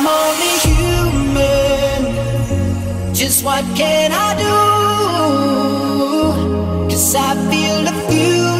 I'm only human. Just what can I do? Cause I feel the future.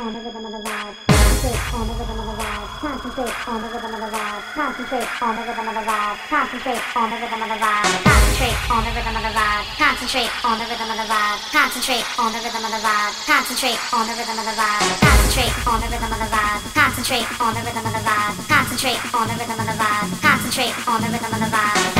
On the rhythm of the vibe. Concentrate on the rhythm of the vibe. Concentrate on the rhythm of the vibe. Concentrate on the rhythm of the vibe. Concentrate on the rhythm of the vibe. Concentrate on the rhythm of the vibe. Concentrate on the rhythm of the vibe. Concentrate on the rhythm of the vibe. Concentrate on the rhythm of the vibe. Concentrate on the rhythm of the vibe. Concentrate on the rhythm of the vibe. Concentrate on the rhythm of the vibe. Concentrate on the rhythm of the vibe.